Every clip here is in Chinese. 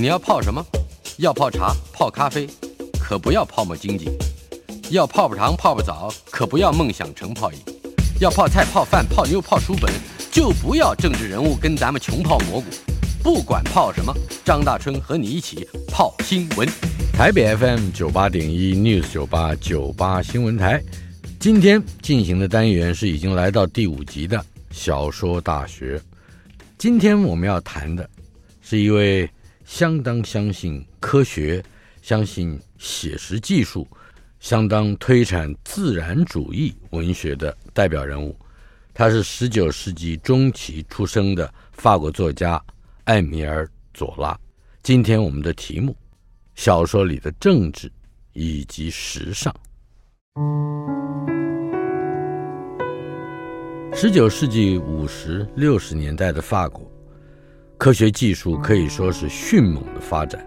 你要泡什么？要泡茶、泡咖啡，可不要泡沫经济；要泡泡糖、泡泡澡，可不要梦想成泡影；要泡菜、泡饭、泡妞、泡书本，就不要政治人物跟咱们穷泡蘑菇。不管泡什么，张大春和你一起泡新闻。台北 FM 九八点一 News 九八九八新闻台，今天进行的单元是已经来到第五集的小说大学。今天我们要谈的是一位。相当相信科学，相信写实技术，相当推崇自然主义文学的代表人物，他是十九世纪中期出生的法国作家艾米尔·佐拉。今天我们的题目：小说里的政治以及时尚。十九世纪五十六十年代的法国。科学技术可以说是迅猛的发展，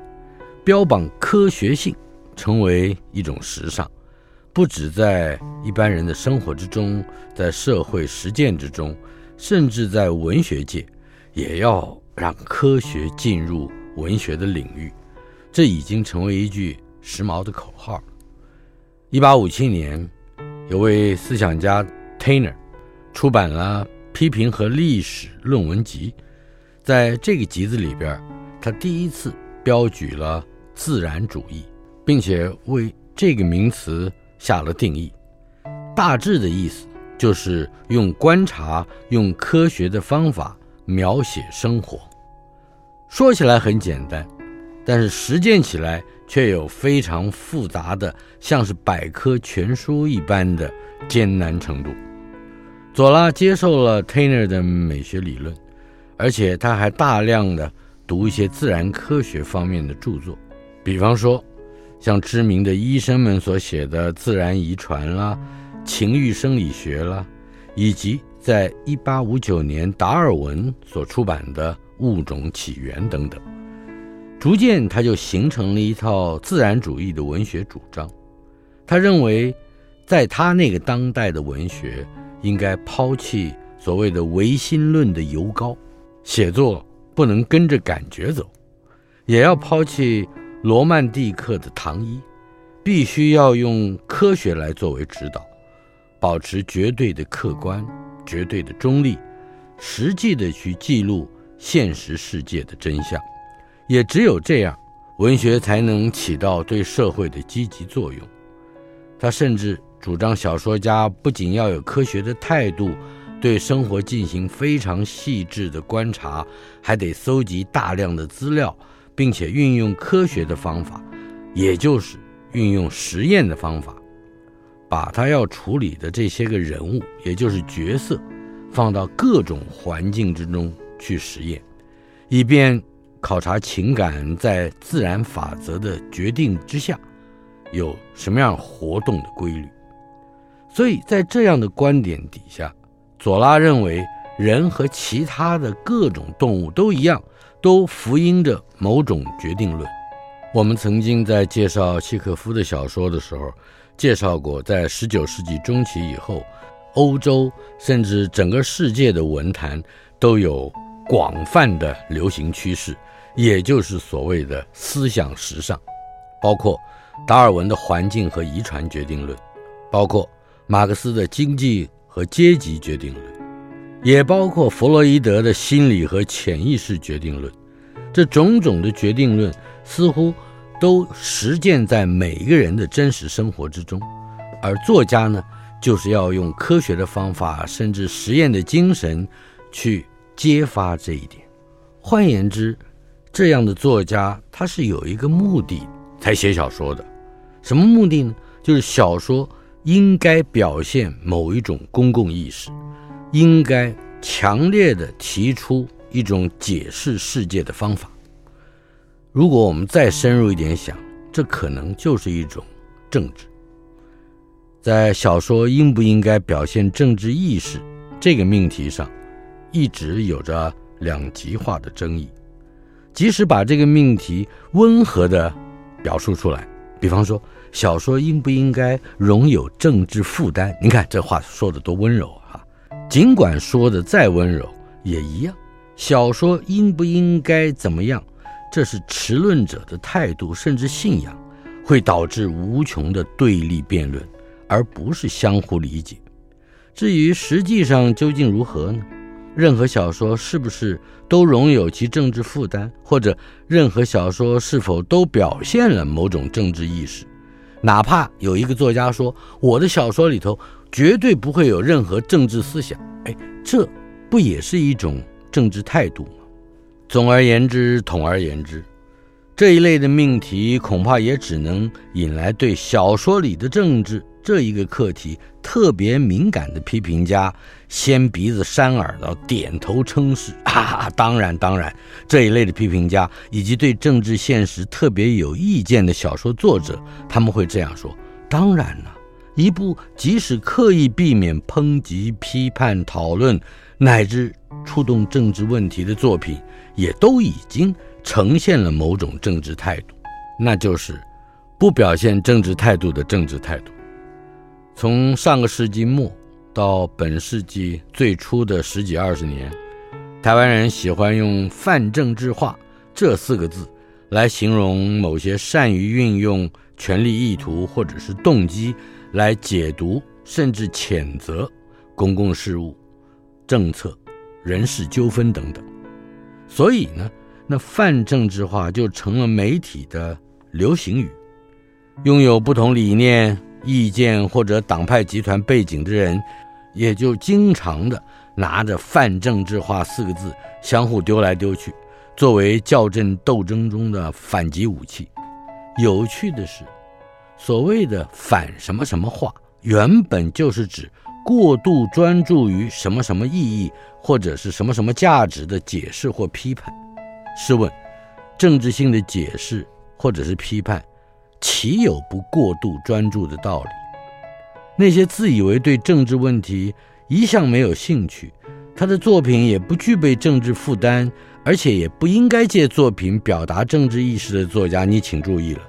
标榜科学性成为一种时尚，不止在一般人的生活之中，在社会实践之中，甚至在文学界，也要让科学进入文学的领域，这已经成为一句时髦的口号。一八五七年，有位思想家 Tainer 出版了《批评和历史论文集》。在这个集子里边，他第一次标举了自然主义，并且为这个名词下了定义。大致的意思就是用观察、用科学的方法描写生活。说起来很简单，但是实践起来却有非常复杂的，像是百科全书一般的艰难程度。左拉接受了 Tainer 的美学理论。而且他还大量的读一些自然科学方面的著作，比方说，像知名的医生们所写的《自然遗传》啦，《情欲生理学》啦，以及在1859年达尔文所出版的《物种起源》等等，逐渐他就形成了一套自然主义的文学主张。他认为，在他那个当代的文学，应该抛弃所谓的唯心论的犹高。写作不能跟着感觉走，也要抛弃罗曼蒂克的糖衣，必须要用科学来作为指导，保持绝对的客观、绝对的中立，实际的去记录现实世界的真相。也只有这样，文学才能起到对社会的积极作用。他甚至主张，小说家不仅要有科学的态度。对生活进行非常细致的观察，还得搜集大量的资料，并且运用科学的方法，也就是运用实验的方法，把他要处理的这些个人物，也就是角色，放到各种环境之中去实验，以便考察情感在自然法则的决定之下有什么样活动的规律。所以在这样的观点底下。左拉认为，人和其他的各种动物都一样，都福音着某种决定论。我们曾经在介绍契诃夫的小说的时候，介绍过，在十九世纪中期以后，欧洲甚至整个世界的文坛都有广泛的流行趋势，也就是所谓的思想时尚，包括达尔文的环境和遗传决定论，包括马克思的经济。和阶级决定论，也包括弗洛伊德的心理和潜意识决定论，这种种的决定论似乎都实践在每一个人的真实生活之中，而作家呢，就是要用科学的方法，甚至实验的精神去揭发这一点。换言之，这样的作家他是有一个目的才写小说的，什么目的呢？就是小说。应该表现某一种公共意识，应该强烈地提出一种解释世界的方法。如果我们再深入一点想，这可能就是一种政治。在小说应不应该表现政治意识这个命题上，一直有着两极化的争议。即使把这个命题温和地表述出来，比方说，小说应不应该容有政治负担？您看这话说得多温柔啊！尽管说的再温柔，也一样。小说应不应该怎么样？这是持论者的态度，甚至信仰，会导致无穷的对立辩论，而不是相互理解。至于实际上究竟如何呢？任何小说是不是都容有其政治负担，或者任何小说是否都表现了某种政治意识？哪怕有一个作家说我的小说里头绝对不会有任何政治思想，哎，这不也是一种政治态度吗？总而言之，统而言之，这一类的命题恐怕也只能引来对小说里的政治这一个课题特别敏感的批评家掀鼻子扇耳朵，点头称是。啊，当然，当然，这一类的批评家以及对政治现实特别有意见的小说作者，他们会这样说：当然了，一部即使刻意避免抨击、批判、讨论乃至触动政治问题的作品，也都已经呈现了某种政治态度，那就是不表现政治态度的政治态度。从上个世纪末到本世纪最初的十几二十年，台湾人喜欢用“泛政治化”这四个字来形容某些善于运用权力意图或者是动机来解读甚至谴责公共事务、政策、人事纠纷等等。所以呢，那泛政治化就成了媒体的流行语，拥有不同理念。意见或者党派集团背景的人，也就经常的拿着“泛政治化”四个字相互丢来丢去，作为校正斗争中的反击武器。有趣的是，所谓的“反什么什么化”，原本就是指过度专注于什么什么意义或者是什么什么价值的解释或批判。试问，政治性的解释或者是批判，岂有不过度专注的道理？那些自以为对政治问题一向没有兴趣，他的作品也不具备政治负担，而且也不应该借作品表达政治意识的作家，你请注意了，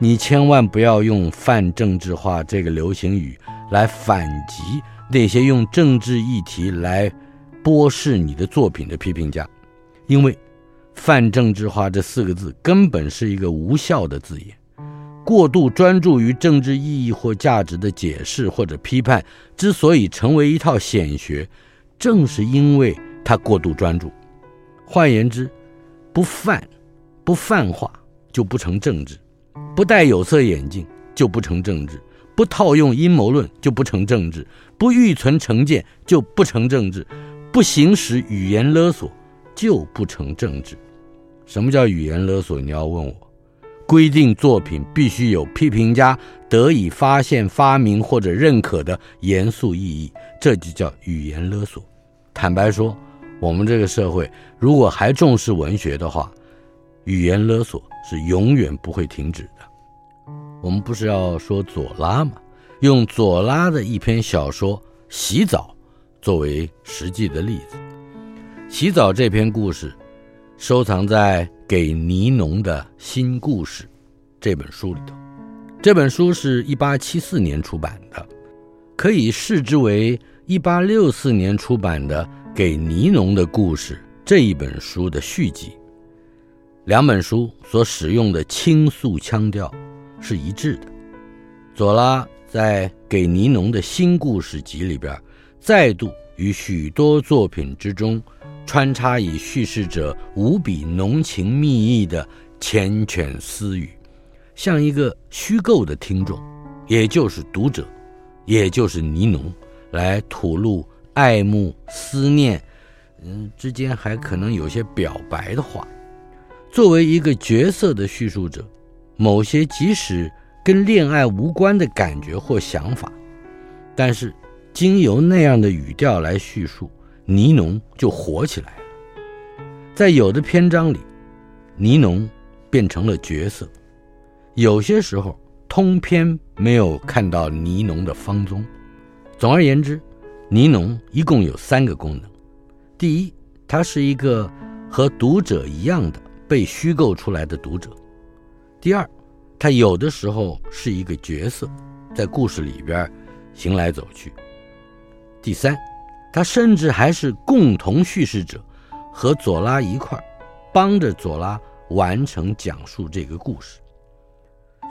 你千万不要用“泛政治化”这个流行语来反击那些用政治议题来剥蚀你的作品的批评家，因为“泛政治化”这四个字根本是一个无效的字眼。过度专注于政治意义或价值的解释或者批判，之所以成为一套显学，正是因为它过度专注。换言之，不泛、不泛化就不成政治；不戴有色眼镜就不成政治；不套用阴谋论就不成政治；不预存成见就不成政治；不行使语言勒索就不成政治。什么叫语言勒索？你要问我。规定作品必须有批评家得以发现、发明或者认可的严肃意义，这就叫语言勒索。坦白说，我们这个社会如果还重视文学的话，语言勒索是永远不会停止的。我们不是要说左拉吗？用左拉的一篇小说《洗澡》作为实际的例子，《洗澡》这篇故事收藏在。给尼农的新故事这本书里头，这本书是一八七四年出版的，可以视之为一八六四年出版的《给尼农的故事》这一本书的续集。两本书所使用的倾诉腔调是一致的。左拉在《给尼农的新故事集》里边，再度与许多作品之中。穿插以叙事者无比浓情蜜意的缱绻私语，像一个虚构的听众，也就是读者，也就是尼农，来吐露爱慕、思念，嗯，之间还可能有些表白的话。作为一个角色的叙述者，某些即使跟恋爱无关的感觉或想法，但是经由那样的语调来叙述。尼农就火起来了，在有的篇章里，尼农变成了角色；有些时候，通篇没有看到尼农的芳踪。总而言之，尼农一共有三个功能：第一，他是一个和读者一样的被虚构出来的读者；第二，他有的时候是一个角色，在故事里边行来走去；第三，他甚至还是共同叙事者。和左拉一块儿，帮着左拉完成讲述这个故事，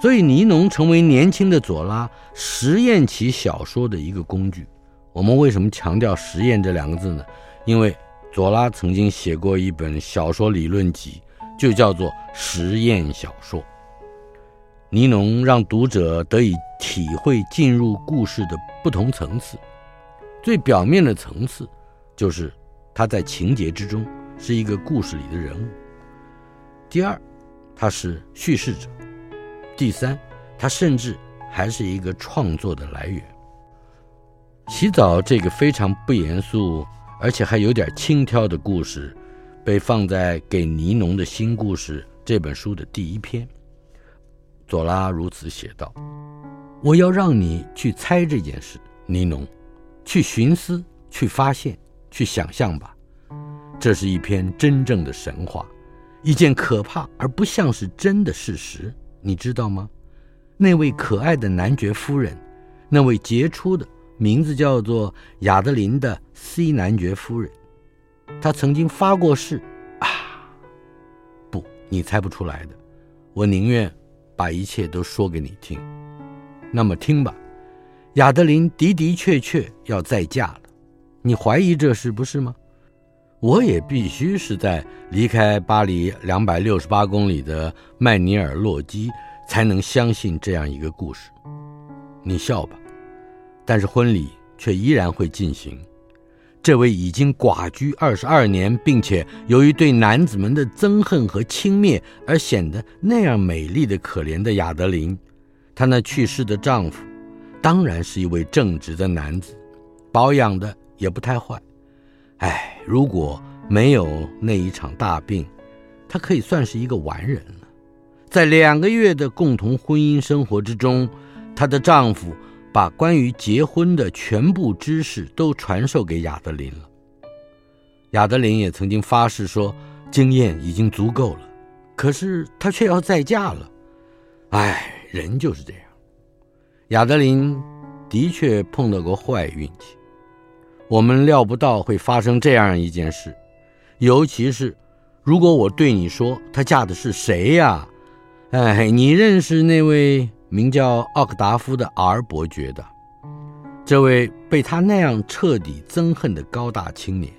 所以尼农成为年轻的左拉实验起小说的一个工具。我们为什么强调“实验”这两个字呢？因为左拉曾经写过一本小说理论集，就叫做《实验小说》。尼农让读者得以体会进入故事的不同层次，最表面的层次就是他在情节之中。是一个故事里的人物。第二，他是叙事者。第三，他甚至还是一个创作的来源。洗澡这个非常不严肃，而且还有点轻佻的故事，被放在《给尼农的新故事》这本书的第一篇。左拉如此写道：“我要让你去猜这件事，尼农，去寻思，去发现，去想象吧。”这是一篇真正的神话，一件可怕而不像是真的事实，你知道吗？那位可爱的男爵夫人，那位杰出的名字叫做亚德琳的 C 男爵夫人，她曾经发过誓啊！不，你猜不出来的，我宁愿把一切都说给你听。那么听吧，亚德琳的的确确要再嫁了，你怀疑这事不是吗？我也必须是在离开巴黎两百六十八公里的麦尼尔洛基，才能相信这样一个故事。你笑吧，但是婚礼却依然会进行。这位已经寡居二十二年，并且由于对男子们的憎恨和轻蔑而显得那样美丽的可怜的亚德琳，她那去世的丈夫，当然是一位正直的男子，保养的也不太坏。哎，如果没有那一场大病，他可以算是一个完人了。在两个月的共同婚姻生活之中，她的丈夫把关于结婚的全部知识都传授给亚德琳了。亚德琳也曾经发誓说，经验已经足够了，可是她却要再嫁了。哎，人就是这样。亚德琳的确碰到过坏运气。我们料不到会发生这样一件事，尤其是如果我对你说她嫁的是谁呀？哎，你认识那位名叫奥克达夫的 R 伯爵的，这位被他那样彻底憎恨的高大青年，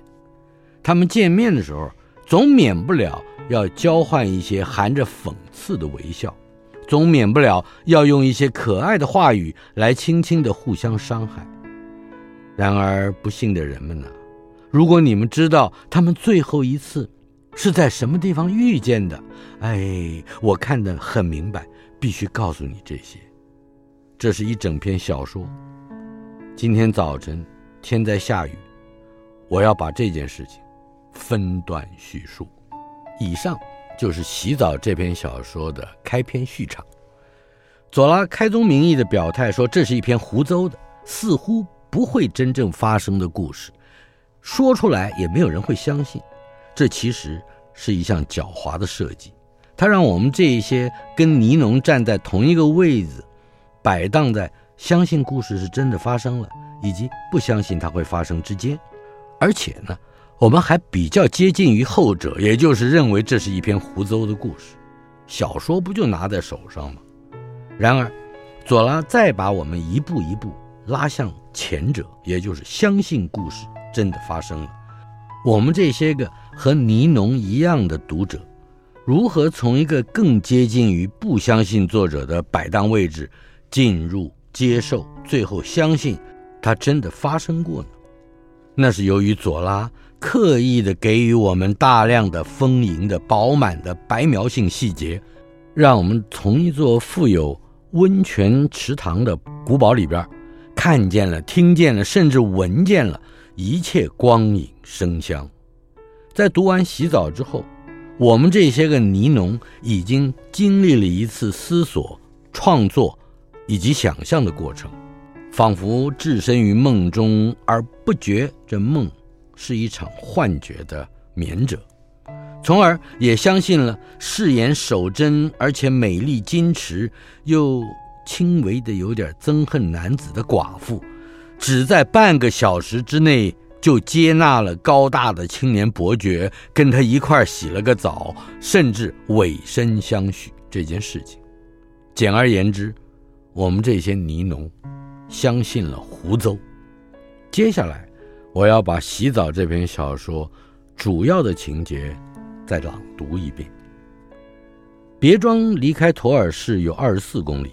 他们见面的时候总免不了要交换一些含着讽刺的微笑，总免不了要用一些可爱的话语来轻轻的互相伤害。然而，不幸的人们呢，如果你们知道他们最后一次是在什么地方遇见的，哎，我看得很明白，必须告诉你这些。这是一整篇小说。今天早晨天在下雨，我要把这件事情分段叙述。以上就是《洗澡》这篇小说的开篇序场。左拉开宗明义的表态说，这是一篇胡诌的，似乎。不会真正发生的故事，说出来也没有人会相信。这其实是一项狡猾的设计，它让我们这一些跟尼农站在同一个位子，摆荡在相信故事是真的发生了，以及不相信它会发生之间。而且呢，我们还比较接近于后者，也就是认为这是一篇胡诌的故事。小说不就拿在手上吗？然而，左拉再把我们一步一步。拉向前者，也就是相信故事真的发生了。我们这些个和尼农一样的读者，如何从一个更接近于不相信作者的摆荡位置，进入接受，最后相信它真的发生过呢？那是由于左拉刻意的给予我们大量的丰盈的、饱满的白描性细节，让我们从一座富有温泉池塘的古堡里边。看见了，听见了，甚至闻见了一切光影声香。在读完洗澡之后，我们这些个泥农已经经历了一次思索、创作以及想象的过程，仿佛置身于梦中而不觉这梦是一场幻觉的眠者，从而也相信了饰演守贞而且美丽矜持又轻微的有点憎恨男子的寡妇，只在半个小时之内。就接纳了高大的青年伯爵，跟他一块洗了个澡，甚至委身相许这件事情。简而言之，我们这些泥农相信了胡诌。接下来，我要把《洗澡》这篇小说主要的情节再朗读一遍。别庄离开托尔市有二十四公里，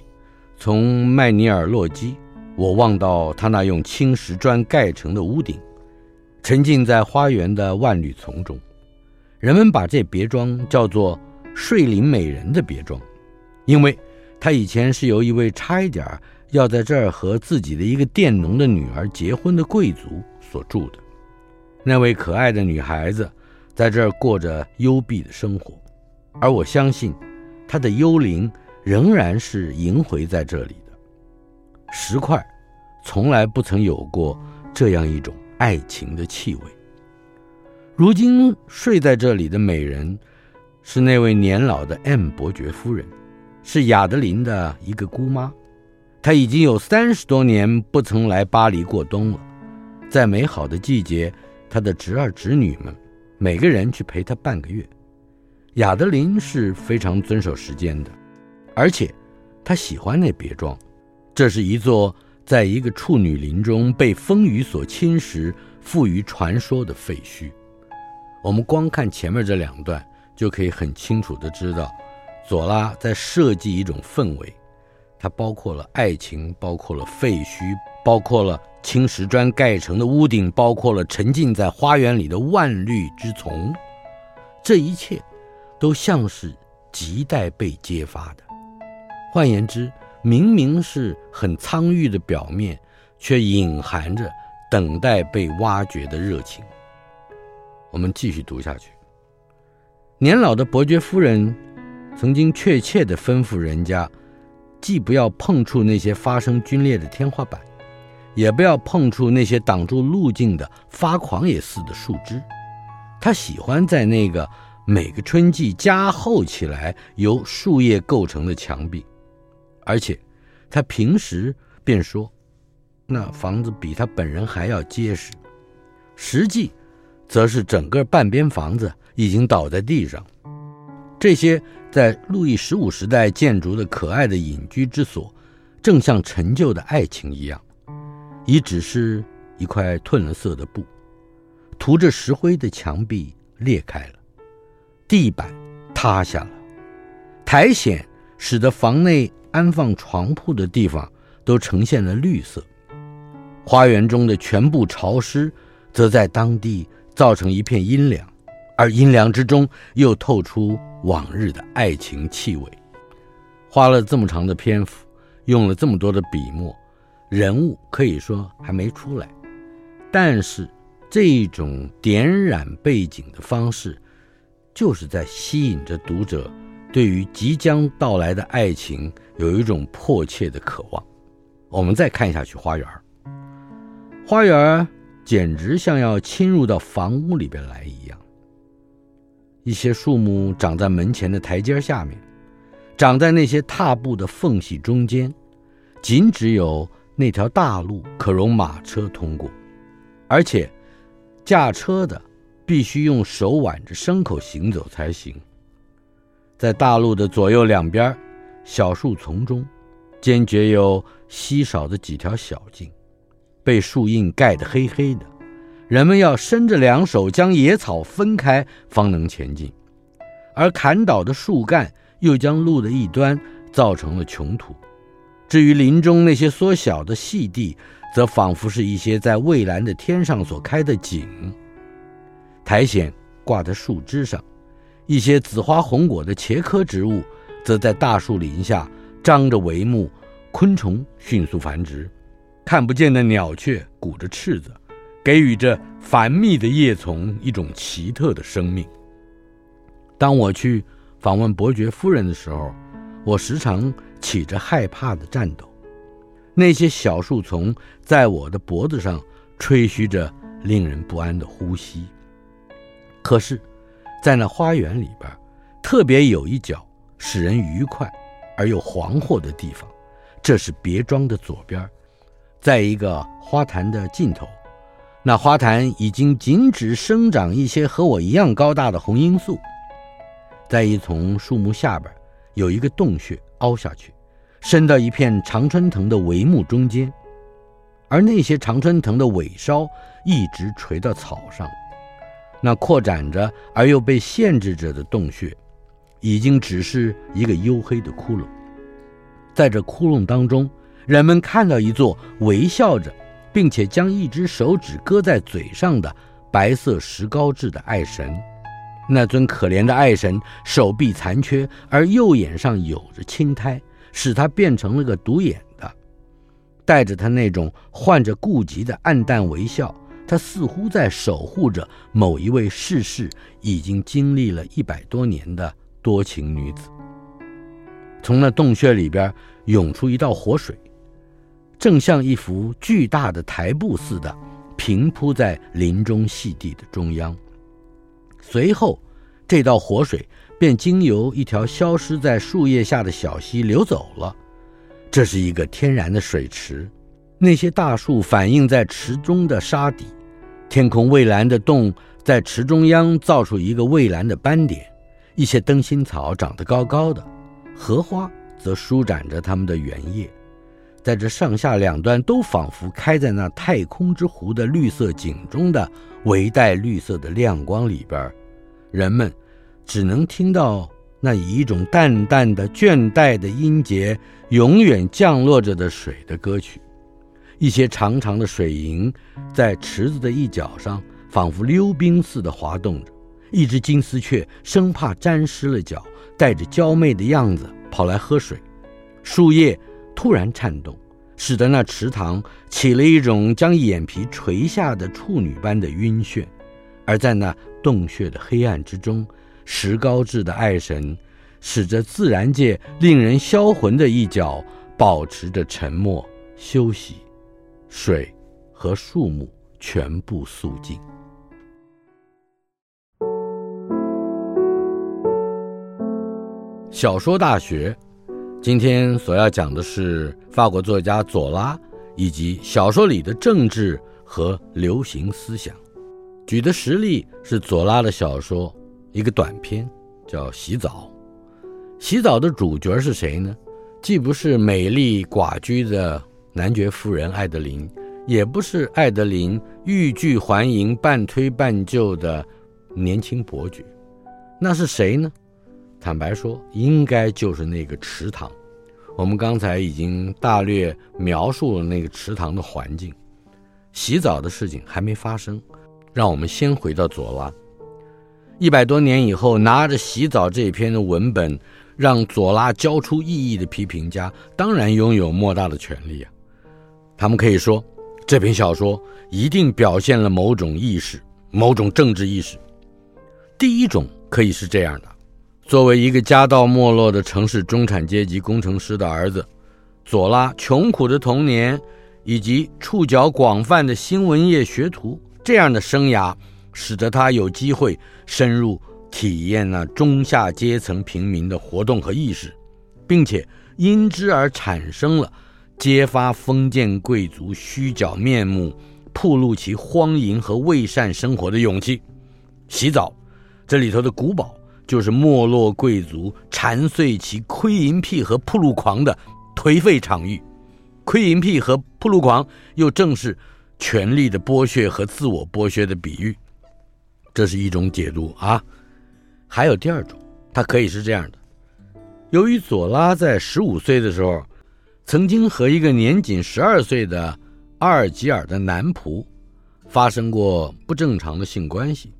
从麦尼尔洛基，我望到他那用青石砖盖成的屋顶。沉浸在花园的万绿丛中，人们把这别庄叫做“睡林美人”的别庄，因为他以前是由一位差一点要在这儿和自己的一个佃农的女儿结婚的贵族所住的。那位可爱的女孩子在这儿过着幽闭的生活，而我相信，她的幽灵仍然是萦回在这里的。石块从来不曾有过这样一种。爱情的气味。如今睡在这里的美人，是那位年老的 M 伯爵夫人，是亚德琳的一个姑妈。她已经有三十多年不曾来巴黎过冬了。在美好的季节，她的侄儿侄女们每个人去陪她半个月。亚德琳是非常遵守时间的，而且她喜欢那别庄，这是一座。在一个处女林中被风雨所侵蚀、富于传说的废墟，我们光看前面这两段，就可以很清楚地知道，左拉在设计一种氛围，它包括了爱情，包括了废墟，包括了青石砖盖成的屋顶，包括了沉浸在花园里的万绿之丛，这一切，都像是亟待被揭发的。换言之，明明是很苍郁的表面，却隐含着等待被挖掘的热情。我们继续读下去。年老的伯爵夫人曾经确切地吩咐人家，既不要碰触那些发生龟裂的天花板，也不要碰触那些挡住路径的发狂也似的树枝。他喜欢在那个每个春季加厚起来由树叶构成的墙壁。而且，他平时便说，那房子比他本人还要结实。实际，则是整个半边房子已经倒在地上。这些在路易十五时代建筑的可爱的隐居之所，正像陈旧的爱情一样，已只是一块褪了色的布，涂着石灰的墙壁裂开了，地板塌下了，苔藓使得房内。安放床铺的地方都呈现了绿色，花园中的全部潮湿，则在当地造成一片阴凉，而阴凉之中又透出往日的爱情气味。花了这么长的篇幅，用了这么多的笔墨，人物可以说还没出来，但是这种点染背景的方式，就是在吸引着读者。对于即将到来的爱情，有一种迫切的渴望。我们再看下去，花园，花园简直像要侵入到房屋里边来一样。一些树木长在门前的台阶下面，长在那些踏步的缝隙中间，仅只有那条大路可容马车通过，而且驾车的必须用手挽着牲口行走才行。在大路的左右两边，小树丛中，坚决有稀少的几条小径，被树荫盖得黑黑的。人们要伸着两手将野草分开，方能前进。而砍倒的树干又将路的一端造成了穷土。至于林中那些缩小的细地，则仿佛是一些在蔚蓝的天上所开的景。苔藓挂在树枝上。一些紫花红果的茄科植物，则在大树林下张着帷幕，昆虫迅速繁殖，看不见的鸟雀鼓着翅子，给予这繁密的叶丛一种奇特的生命。当我去访问伯爵夫人的时候，我时常起着害怕的颤抖。那些小树丛在我的脖子上吹嘘着令人不安的呼吸。可是，在那花园里边，特别有一角使人愉快而又惶惑的地方，这是别庄的左边，在一个花坛的尽头。那花坛已经仅只生长一些和我一样高大的红罂粟，在一丛树木下边有一个洞穴凹下去，伸到一片常春藤的帷幕中间，而那些常春藤的尾梢一直垂到草上。那扩展着而又被限制着的洞穴，已经只是一个黝黑的窟窿。在这窟窿当中，人们看到一座微笑着。并且将一只手指搁在嘴上的白色石膏制的爱神，那尊可怜的爱神手臂残缺，而右眼上有着青苔，使他变成了个独眼的。带着他那种患着痼疾的黯淡微笑，他似乎在守护着某一位逝世已经经历了一百多年的多情女子。从那洞穴里边涌出一道活水。正像一幅巨大的台布似的，平铺在林中细地的中央。随后，这道活水便经由一条消失在树叶下的小溪流走了。这是一个天然的水池，那些大树反映在池中的沙底，天空蔚蓝的洞在池中央造出一个蔚蓝的斑点。一些灯芯草长得高高的，荷花则舒展着它们的圆叶。在这上下两端都仿佛开在那太空之湖的绿色井中的微带绿色的亮光里边，人们只能听到那以一种淡淡的倦怠的音节永远降落着的水的歌曲。一些长长的水银在池子的一角上仿佛溜冰似的滑动着。一只金丝雀生怕沾湿了脚，带着娇媚的样子跑来喝水。树叶。突然颤动，使得那池塘起了一种将眼皮垂下的处女般的晕眩，而在那洞穴的黑暗之中，石膏制的爱神使着自然界令人销魂的一角保持着沉默休息，水和树木全部肃静。小说大学。今天所要讲的是法国作家左拉以及小说里的政治和流行思想。举的实例是左拉的小说一个短片，叫《洗澡》。洗澡的主角是谁呢？既不是美丽寡居的男爵夫人艾德琳，也不是艾德琳欲拒还迎、半推半就的年轻伯爵。那是谁呢？坦白说，应该就是那个池塘。我们刚才已经大略描述了那个池塘的环境。洗澡的事情还没发生，让我们先回到左拉。一百多年以后，拿着《洗澡》这篇的文本，让左拉交出异议的批评家，当然拥有莫大的权利啊。他们可以说，这篇小说一定表现了某种意识，某种政治意识。第一种可以是这样的。作为一个家道没落的城市中产阶级工程师的儿子，左拉穷苦的童年以及触角广泛的新闻业学徒这样的生涯，使得他有机会深入体验那中下阶层平民的活动和意识，并且因之而产生了揭发封建贵族虚假面目、暴露其荒淫和伪善生活的勇气。洗澡，这里头的古堡。就是没落贵族缠碎其窥淫癖和暴露狂的颓废场域，窥淫癖和暴露狂又正是权力的剥削和自我剥削的比喻，这是一种解读啊。还有第二种，它可以是这样的：由于左拉在十五岁的时候，曾经和一个年仅十二岁的阿尔及尔的男仆发生过不正常的性关系，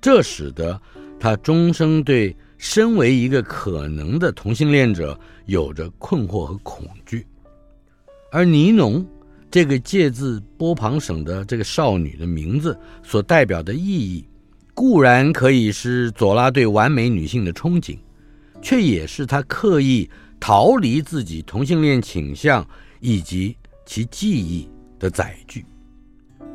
这使得。他终生对身为一个可能的同性恋者有着困惑和恐惧，而尼农这个介字波旁省的这个少女的名字所代表的意义，固然可以是左拉对完美女性的憧憬，却也是他刻意逃离自己同性恋倾向以及其记忆的载具。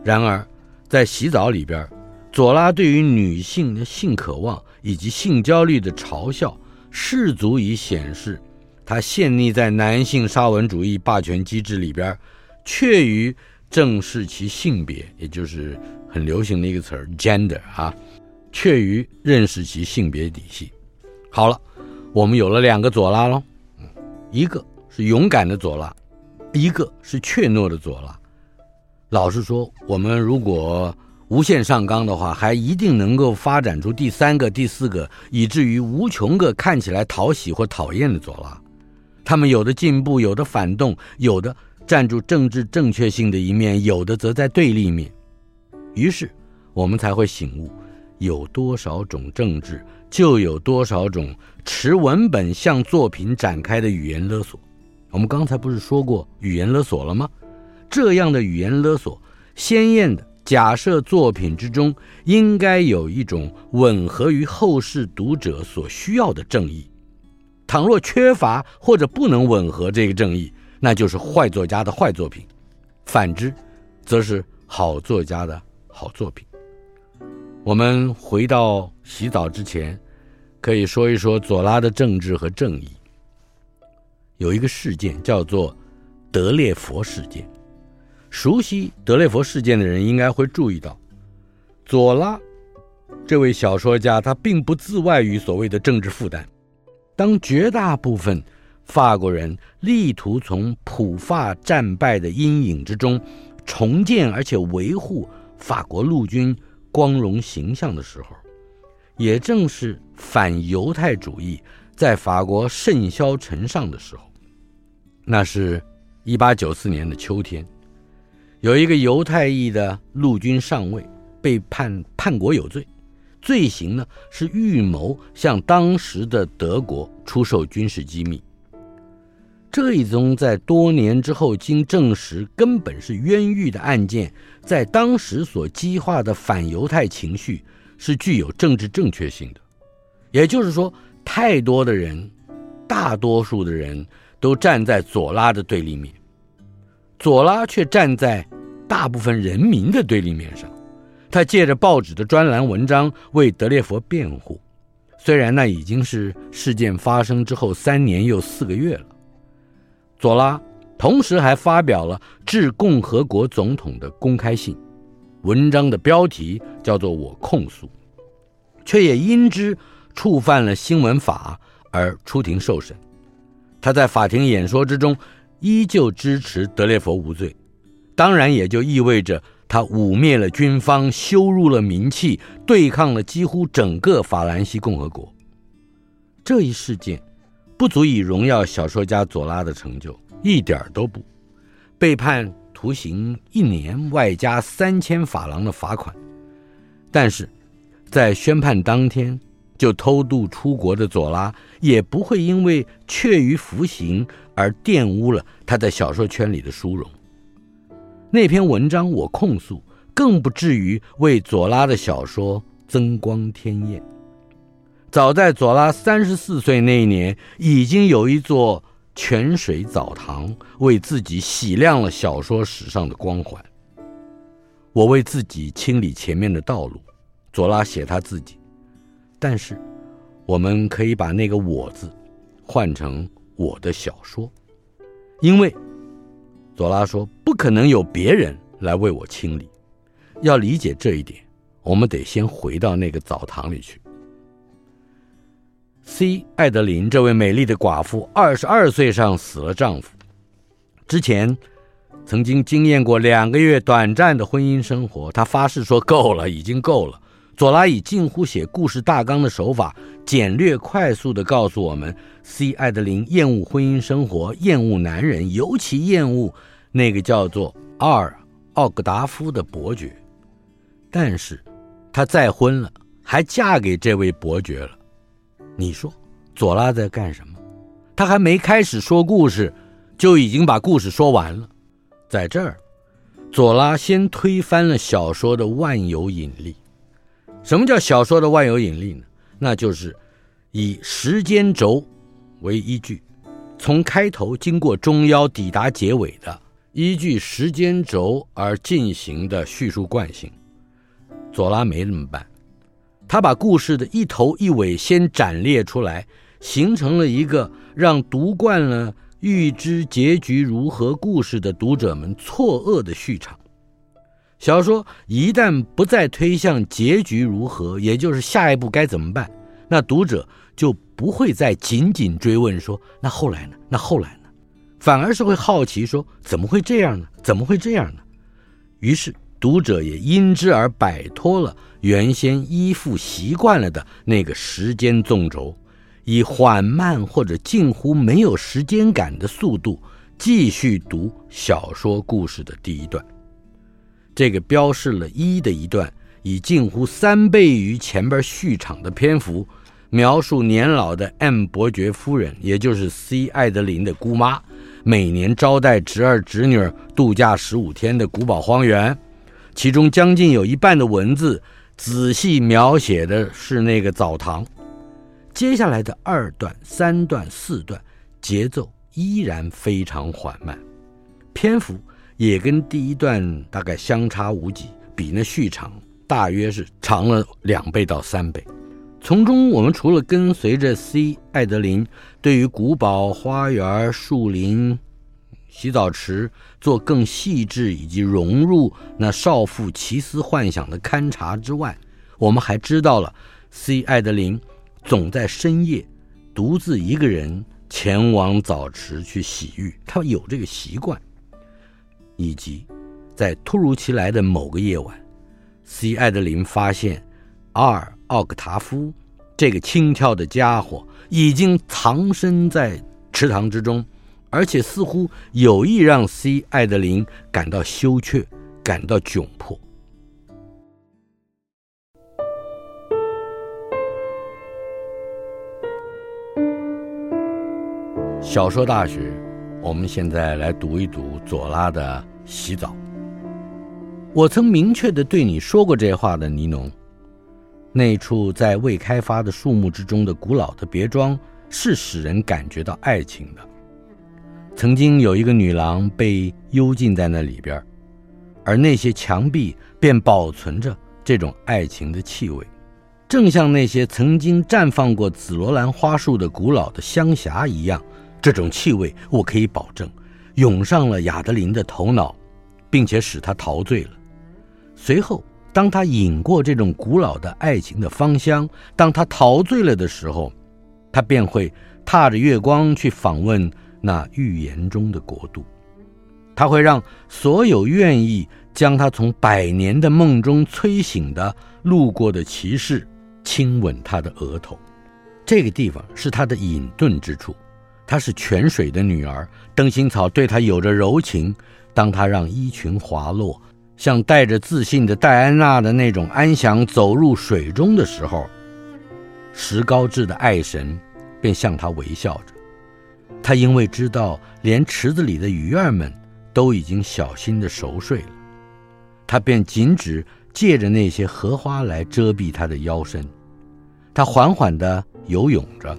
然而，在洗澡里边，左拉对于女性的性渴望以及性焦虑的嘲笑，是足以显示他陷溺在男性沙文主义霸权机制里边。怯于正视其性别，也就是很流行的一个词儿 “gender” 啊，怯于认识其性别底细。好了，我们有了两个左拉喽，一个是勇敢的左拉，一个是怯懦的左拉。老实说，我们如果无限上纲的话，还一定能够发展出第三个、第四个，以至于无穷个看起来讨喜或讨厌的左拉。他们有的进步，有的反动，有的。站住政治正确性的一面，有的则在对立面，于是我们才会醒悟：有多少种政治，就有多少种持文本向作品展开的语言勒索。我们刚才不是说过语言勒索了吗？这样的语言勒索，鲜艳的假设作品之中应该有一种吻合于后世读者所需要的正义，倘若缺乏或者不能吻合这个正义。那就是坏作家的坏作品，反之，则是好作家的好作品。我们回到洗澡之前，可以说一说左拉的政治和正义。有一个事件叫做德列佛事件，熟悉德列佛事件的人应该会注意到，左拉这位小说家他并不自外于所谓的政治负担，当绝大部分。法国人力图从普法战败的阴影之中重建，而且维护法国陆军光荣形象的时候，也正是反犹太主义在法国甚嚣尘上的时候。那是一八九四年的秋天，有一个犹太裔的陆军上尉被判叛国有罪，罪行呢是预谋向当时的德国出售军事机密。这一宗在多年之后经证实根本是冤狱的案件，在当时所激化的反犹太情绪是具有政治正确性的。也就是说，太多的人，大多数的人都站在左拉的对立面，左拉却站在大部分人民的对立面上。他借着报纸的专栏文章为德列佛辩护，虽然那已经是事件发生之后三年又四个月了。左拉同时还发表了致共和国总统的公开信，文章的标题叫做“我控诉”，却也因之触犯了新闻法而出庭受审。他在法庭演说之中依旧支持德列佛无罪，当然也就意味着他污蔑了军方，羞辱了民气，对抗了几乎整个法兰西共和国。这一事件。不足以荣耀小说家左拉的成就，一点都不。被判徒刑一年，外加三千法郎的罚款。但是，在宣判当天就偷渡出国的左拉，也不会因为怯于服刑而玷污了他在小说圈里的殊荣。那篇文章我控诉，更不至于为左拉的小说增光添艳。早在左拉三十四岁那一年，已经有一座泉水澡堂为自己洗亮了小说史上的光环。我为自己清理前面的道路，左拉写他自己，但是我们可以把那个“我”字换成我的小说，因为左拉说不可能有别人来为我清理。要理解这一点，我们得先回到那个澡堂里去。C. 艾德琳这位美丽的寡妇，二十二岁上死了丈夫。之前曾经经验过两个月短暂的婚姻生活，她发誓说够了，已经够了。左拉以近乎写故事大纲的手法，简略快速地告诉我们：C. 艾德琳厌恶婚姻生活，厌恶男人，尤其厌恶那个叫做阿尔奥格达夫的伯爵。但是她再婚了，还嫁给这位伯爵了。你说，左拉在干什么？他还没开始说故事，就已经把故事说完了。在这儿，左拉先推翻了小说的万有引力。什么叫小说的万有引力呢？那就是以时间轴为依据，从开头经过中央抵达结尾的，依据时间轴而进行的叙述惯性。左拉没那么办，他把故事的一头一尾先展列出来，形成了一个让读惯了预知结局如何故事的读者们错愕的序场。小说一旦不再推向结局如何，也就是下一步该怎么办，那读者就不会再紧紧追问说“那后来呢？那后来呢？”反而是会好奇说“怎么会这样呢？怎么会这样呢？”于是读者也因之而摆脱了原先依附习惯了的那个时间纵轴，以缓慢或者近乎没有时间感的速度继续读小说故事的第一段。这个标示了一的一段，以近乎三倍于前边序场的篇幅，描述年老的 M 伯爵夫人，也就是 C 爱德琳的姑妈，每年招待侄儿侄女度假十五天的古堡荒原，其中将近有一半的文字，仔细描写的是那个澡堂。接下来的二段、三段、四段，节奏依然非常缓慢，篇幅。也跟第一段大概相差无几，比那序长大约是长了两倍到三倍。从中，我们除了跟随着 C 爱德琳对于古堡花园、树林、洗澡池做更细致以及融入那少妇奇思幻想的勘察之外，我们还知道了 C 艾德琳总在深夜独自一个人前往澡池去洗浴，他有这个习惯。以及，在突如其来的某个夜晚，C. 艾德琳发现，R. 奥克塔夫这个轻佻的家伙已经藏身在池塘之中，而且似乎有意让 C. 爱德琳感到羞怯，感到窘迫。小说大学，我们现在来读一读左拉的。洗澡。我曾明确的对你说过这话的，尼农。那处在未开发的树木之中的古老的别庄，是使人感觉到爱情的。曾经有一个女郎被幽禁在那里边，而那些墙壁便保存着这种爱情的气味，正像那些曾经绽放过紫罗兰花束的古老的香匣一样。这种气味，我可以保证，涌上了亚德琳的头脑。并且使他陶醉了。随后，当他饮过这种古老的爱情的芳香，当他陶醉了的时候，他便会踏着月光去访问那预言中的国度。他会让所有愿意将他从百年的梦中催醒的路过的骑士亲吻他的额头。这个地方是他的隐遁之处。她是泉水的女儿，灯芯草对她有着柔情。当他让衣裙滑落，像带着自信的戴安娜的那种安详走入水中的时候，石膏制的爱神便向他微笑着。他因为知道连池子里的鱼儿们都已经小心地熟睡了，他便仅只借着那些荷花来遮蔽他的腰身。他缓缓地游泳着，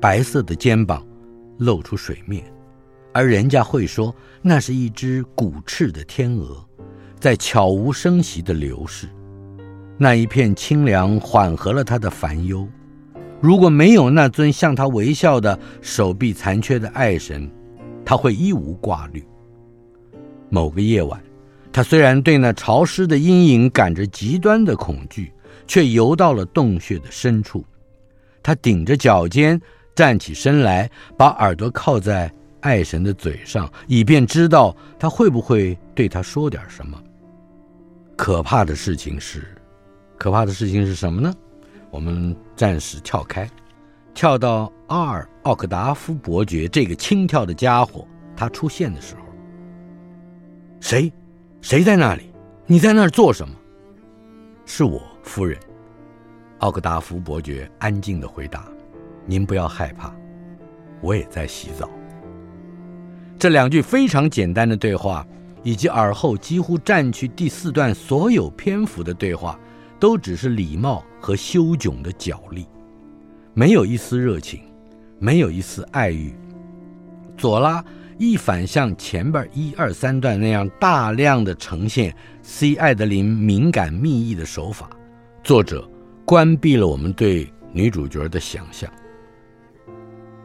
白色的肩膀露出水面。而人家会说，那是一只鼓翅的天鹅，在悄无声息地流逝。那一片清凉缓和了他的烦忧。如果没有那尊向他微笑的手臂残缺的爱神，他会一无挂虑。某个夜晚，他虽然对那潮湿的阴影感着极端的恐惧，却游到了洞穴的深处。他顶着脚尖站起身来，把耳朵靠在。爱神的嘴上，以便知道他会不会对他说点什么。可怕的事情是，可怕的事情是什么呢？我们暂时跳开，跳到阿尔奥克达夫伯爵这个轻佻的家伙，他出现的时候，谁？谁在那里？你在那儿做什么？是我，夫人。奥克达夫伯爵安静地回答：“您不要害怕，我也在洗澡。”这两句非常简单的对话，以及耳后几乎占据第四段所有篇幅的对话，都只是礼貌和羞窘的角力，没有一丝热情，没有一丝爱欲。左拉一反像前边一二三段那样大量的呈现 C 爱德琳敏感密意的手法，作者关闭了我们对女主角的想象。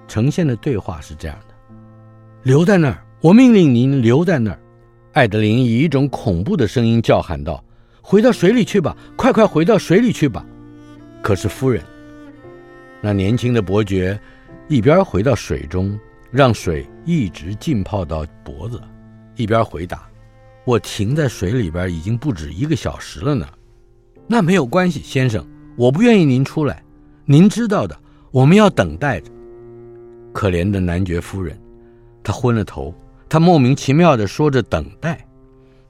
呈现的对话是这样的：留在那儿，我命令您留在那儿。爱德琳以一种恐怖的声音叫喊道：“回到水里去吧，快快回到水里去吧！”可是夫人，那年轻的伯爵一边回到水中，让水一直浸泡到脖子，一边回答：“我停在水里边已经不止一个小时了呢。”那没有关系，先生，我不愿意您出来。您知道的，我们要等待着。可怜的男爵夫人，她昏了头。她莫名其妙地说着“等待”，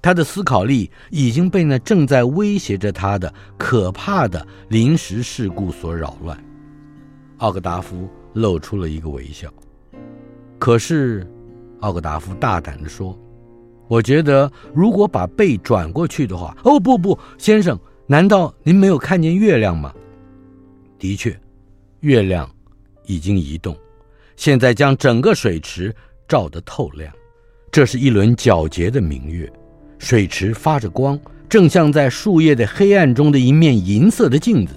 他的思考力已经被那正在威胁着他的可怕的临时事故所扰乱。奥格达夫露出了一个微笑。可是，奥格达夫大胆地说：“我觉得，如果把背转过去的话……哦，不不，先生，难道您没有看见月亮吗？”的确，月亮已经移动。现在将整个水池照得透亮，这是一轮皎洁的明月，水池发着光，正像在树叶的黑暗中的一面银色的镜子。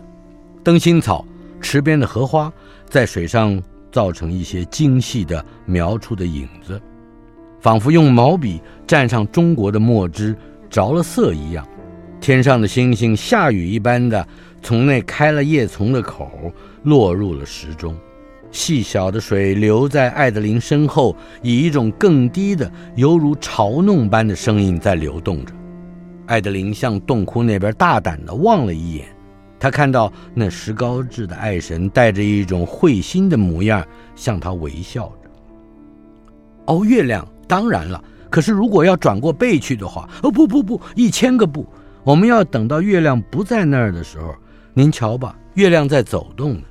灯芯草、池边的荷花在水上造成一些精细的描出的影子，仿佛用毛笔蘸上中国的墨汁着了色一样。天上的星星下雨一般的从那开了叶丛的口落入了池中。细小的水流在爱德琳身后，以一种更低的、犹如嘲弄般的声音在流动着。爱德琳向洞窟那边大胆地望了一眼，她看到那石膏制的爱神带着一种会心的模样向她微笑着。哦，月亮，当然了。可是如果要转过背去的话，哦，不不不，一千个不，我们要等到月亮不在那儿的时候。您瞧吧，月亮在走动呢。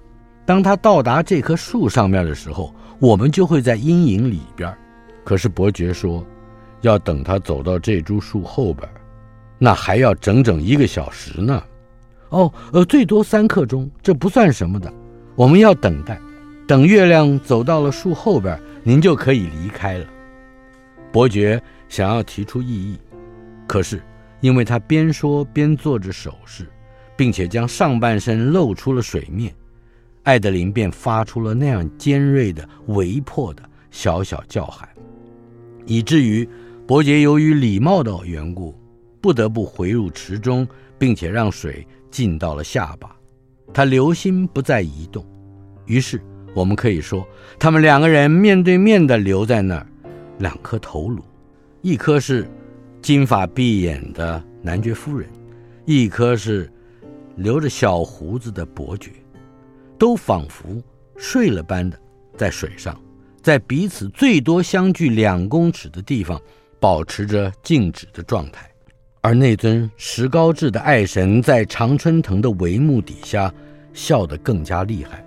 当他到达这棵树上面的时候，我们就会在阴影里边。可是伯爵说，要等他走到这株树后边，那还要整整一个小时呢。哦，呃，最多三刻钟，这不算什么的。我们要等待，等月亮走到了树后边，您就可以离开了。伯爵想要提出异议，可是因为他边说边做着手势，并且将上半身露出了水面。爱德琳便发出了那样尖锐的、微破的小小叫喊，以至于伯爵由于礼貌的缘故，不得不回入池中，并且让水浸到了下巴。他留心不再移动，于是我们可以说，他们两个人面对面地留在那儿，两颗头颅，一颗是金发碧眼的男爵夫人，一颗是留着小胡子的伯爵。都仿佛睡了般的在水上，在彼此最多相距两公尺的地方保持着静止的状态，而那尊石膏制的爱神在常春藤的帷幕底下笑得更加厉害了。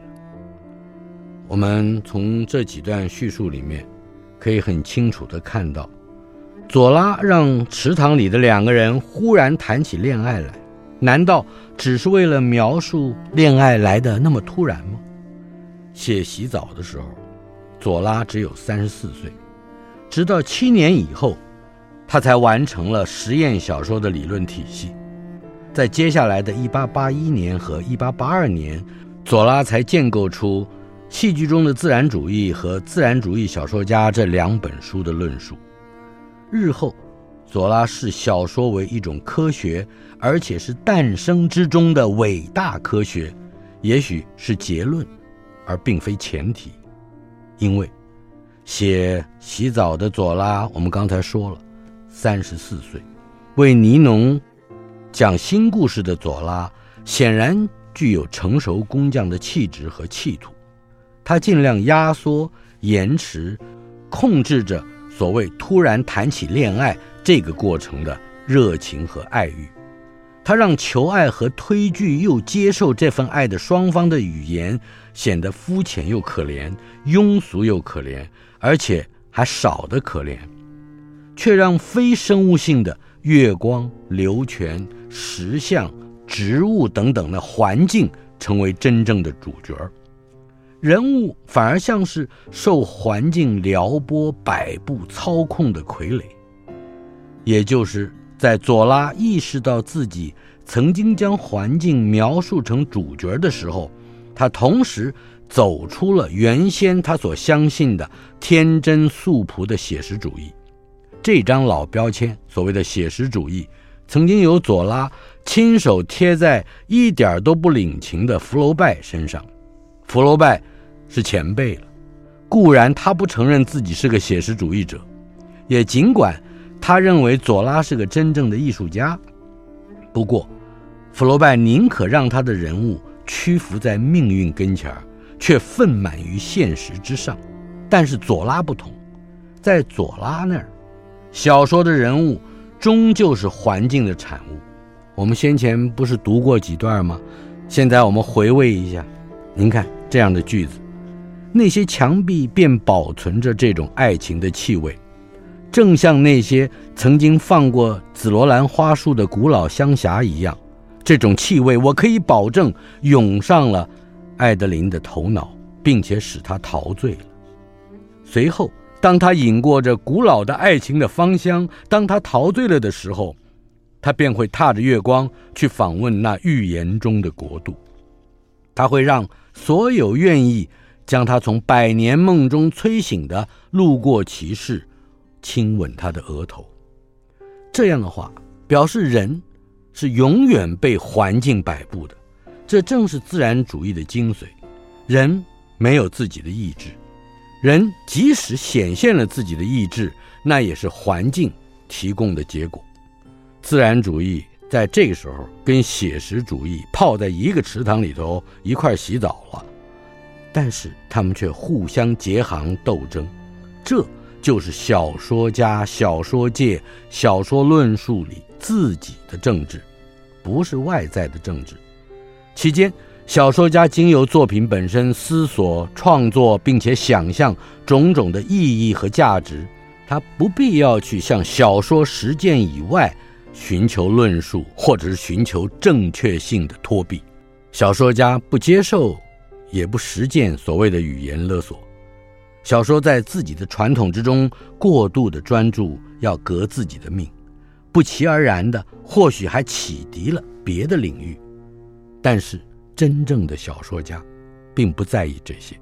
我们从这几段叙述里面可以很清楚地看到，左拉让池塘里的两个人忽然谈起恋爱来。难道只是为了描述恋爱来的那么突然吗？写洗澡的时候，左拉只有三十四岁，直到七年以后，他才完成了实验小说的理论体系。在接下来的一八八一年和一八八二年，左拉才建构出《戏剧中的自然主义》和《自然主义小说家》这两本书的论述。日后。左拉视小说为一种科学，而且是诞生之中的伟大科学，也许是结论，而并非前提。因为写洗澡的左拉，我们刚才说了，三十四岁，为尼农讲新故事的左拉，显然具有成熟工匠的气质和气度。他尽量压缩、延迟、控制着所谓突然谈起恋爱。这个过程的热情和爱欲，他让求爱和推拒又接受这份爱的双方的语言显得肤浅又可怜，庸俗又可怜，而且还少得可怜。却让非生物性的月光、流泉、石像、植物等等的环境成为真正的主角，人物反而像是受环境撩拨、摆布、操控的傀儡。也就是在左拉意识到自己曾经将环境描述成主角的时候，他同时走出了原先他所相信的天真素朴的写实主义。这张老标签，所谓的写实主义，曾经由左拉亲手贴在一点都不领情的福楼拜身上。福楼拜是前辈了，固然他不承认自己是个写实主义者，也尽管他认为左拉是个真正的艺术家，不过福楼拜宁可让他的人物屈服在命运跟前儿，却愤满于现实之上。但是左拉不同，在左拉那儿。小说的人物终究是环境的产物。我们先前不是读过几段吗？现在我们回味一下。您看这样的句子：那些墙壁便保存着这种爱情的气味，正像那些曾经放过紫罗兰花束的古老香匣一样。这种气味，我可以保证涌上了爱德琳的头脑，并且使她陶醉了。随后。当他饮过这古老的爱情的芳香，当他陶醉了的时候，他便会踏着月光去访问那预言中的国度。他会让所有愿意将他从百年梦中催醒的路过骑士亲吻他的额头。这样的话，表示人是永远被环境摆布的。这正是自然主义的精髓。人没有自己的意志。人即使显现了自己的意志，那也是环境提供的结果。自然主义在这个时候跟写实主义泡在一个池塘里头一块洗澡了，但是他们却互相结行斗争。这就是小说家、小说界、小说论述里自己的政治，不是外在的政治。期间。小说家经由作品本身思索、创作，并且想象种种的意义和价值，他不必要去向小说实践以外寻求论述，或者是寻求正确性的托庇。小说家不接受，也不实践所谓的语言勒索。小说在自己的传统之中过度的专注，要革自己的命，不期而然的，或许还启迪了别的领域，但是。真正的小说家，并不在意这些。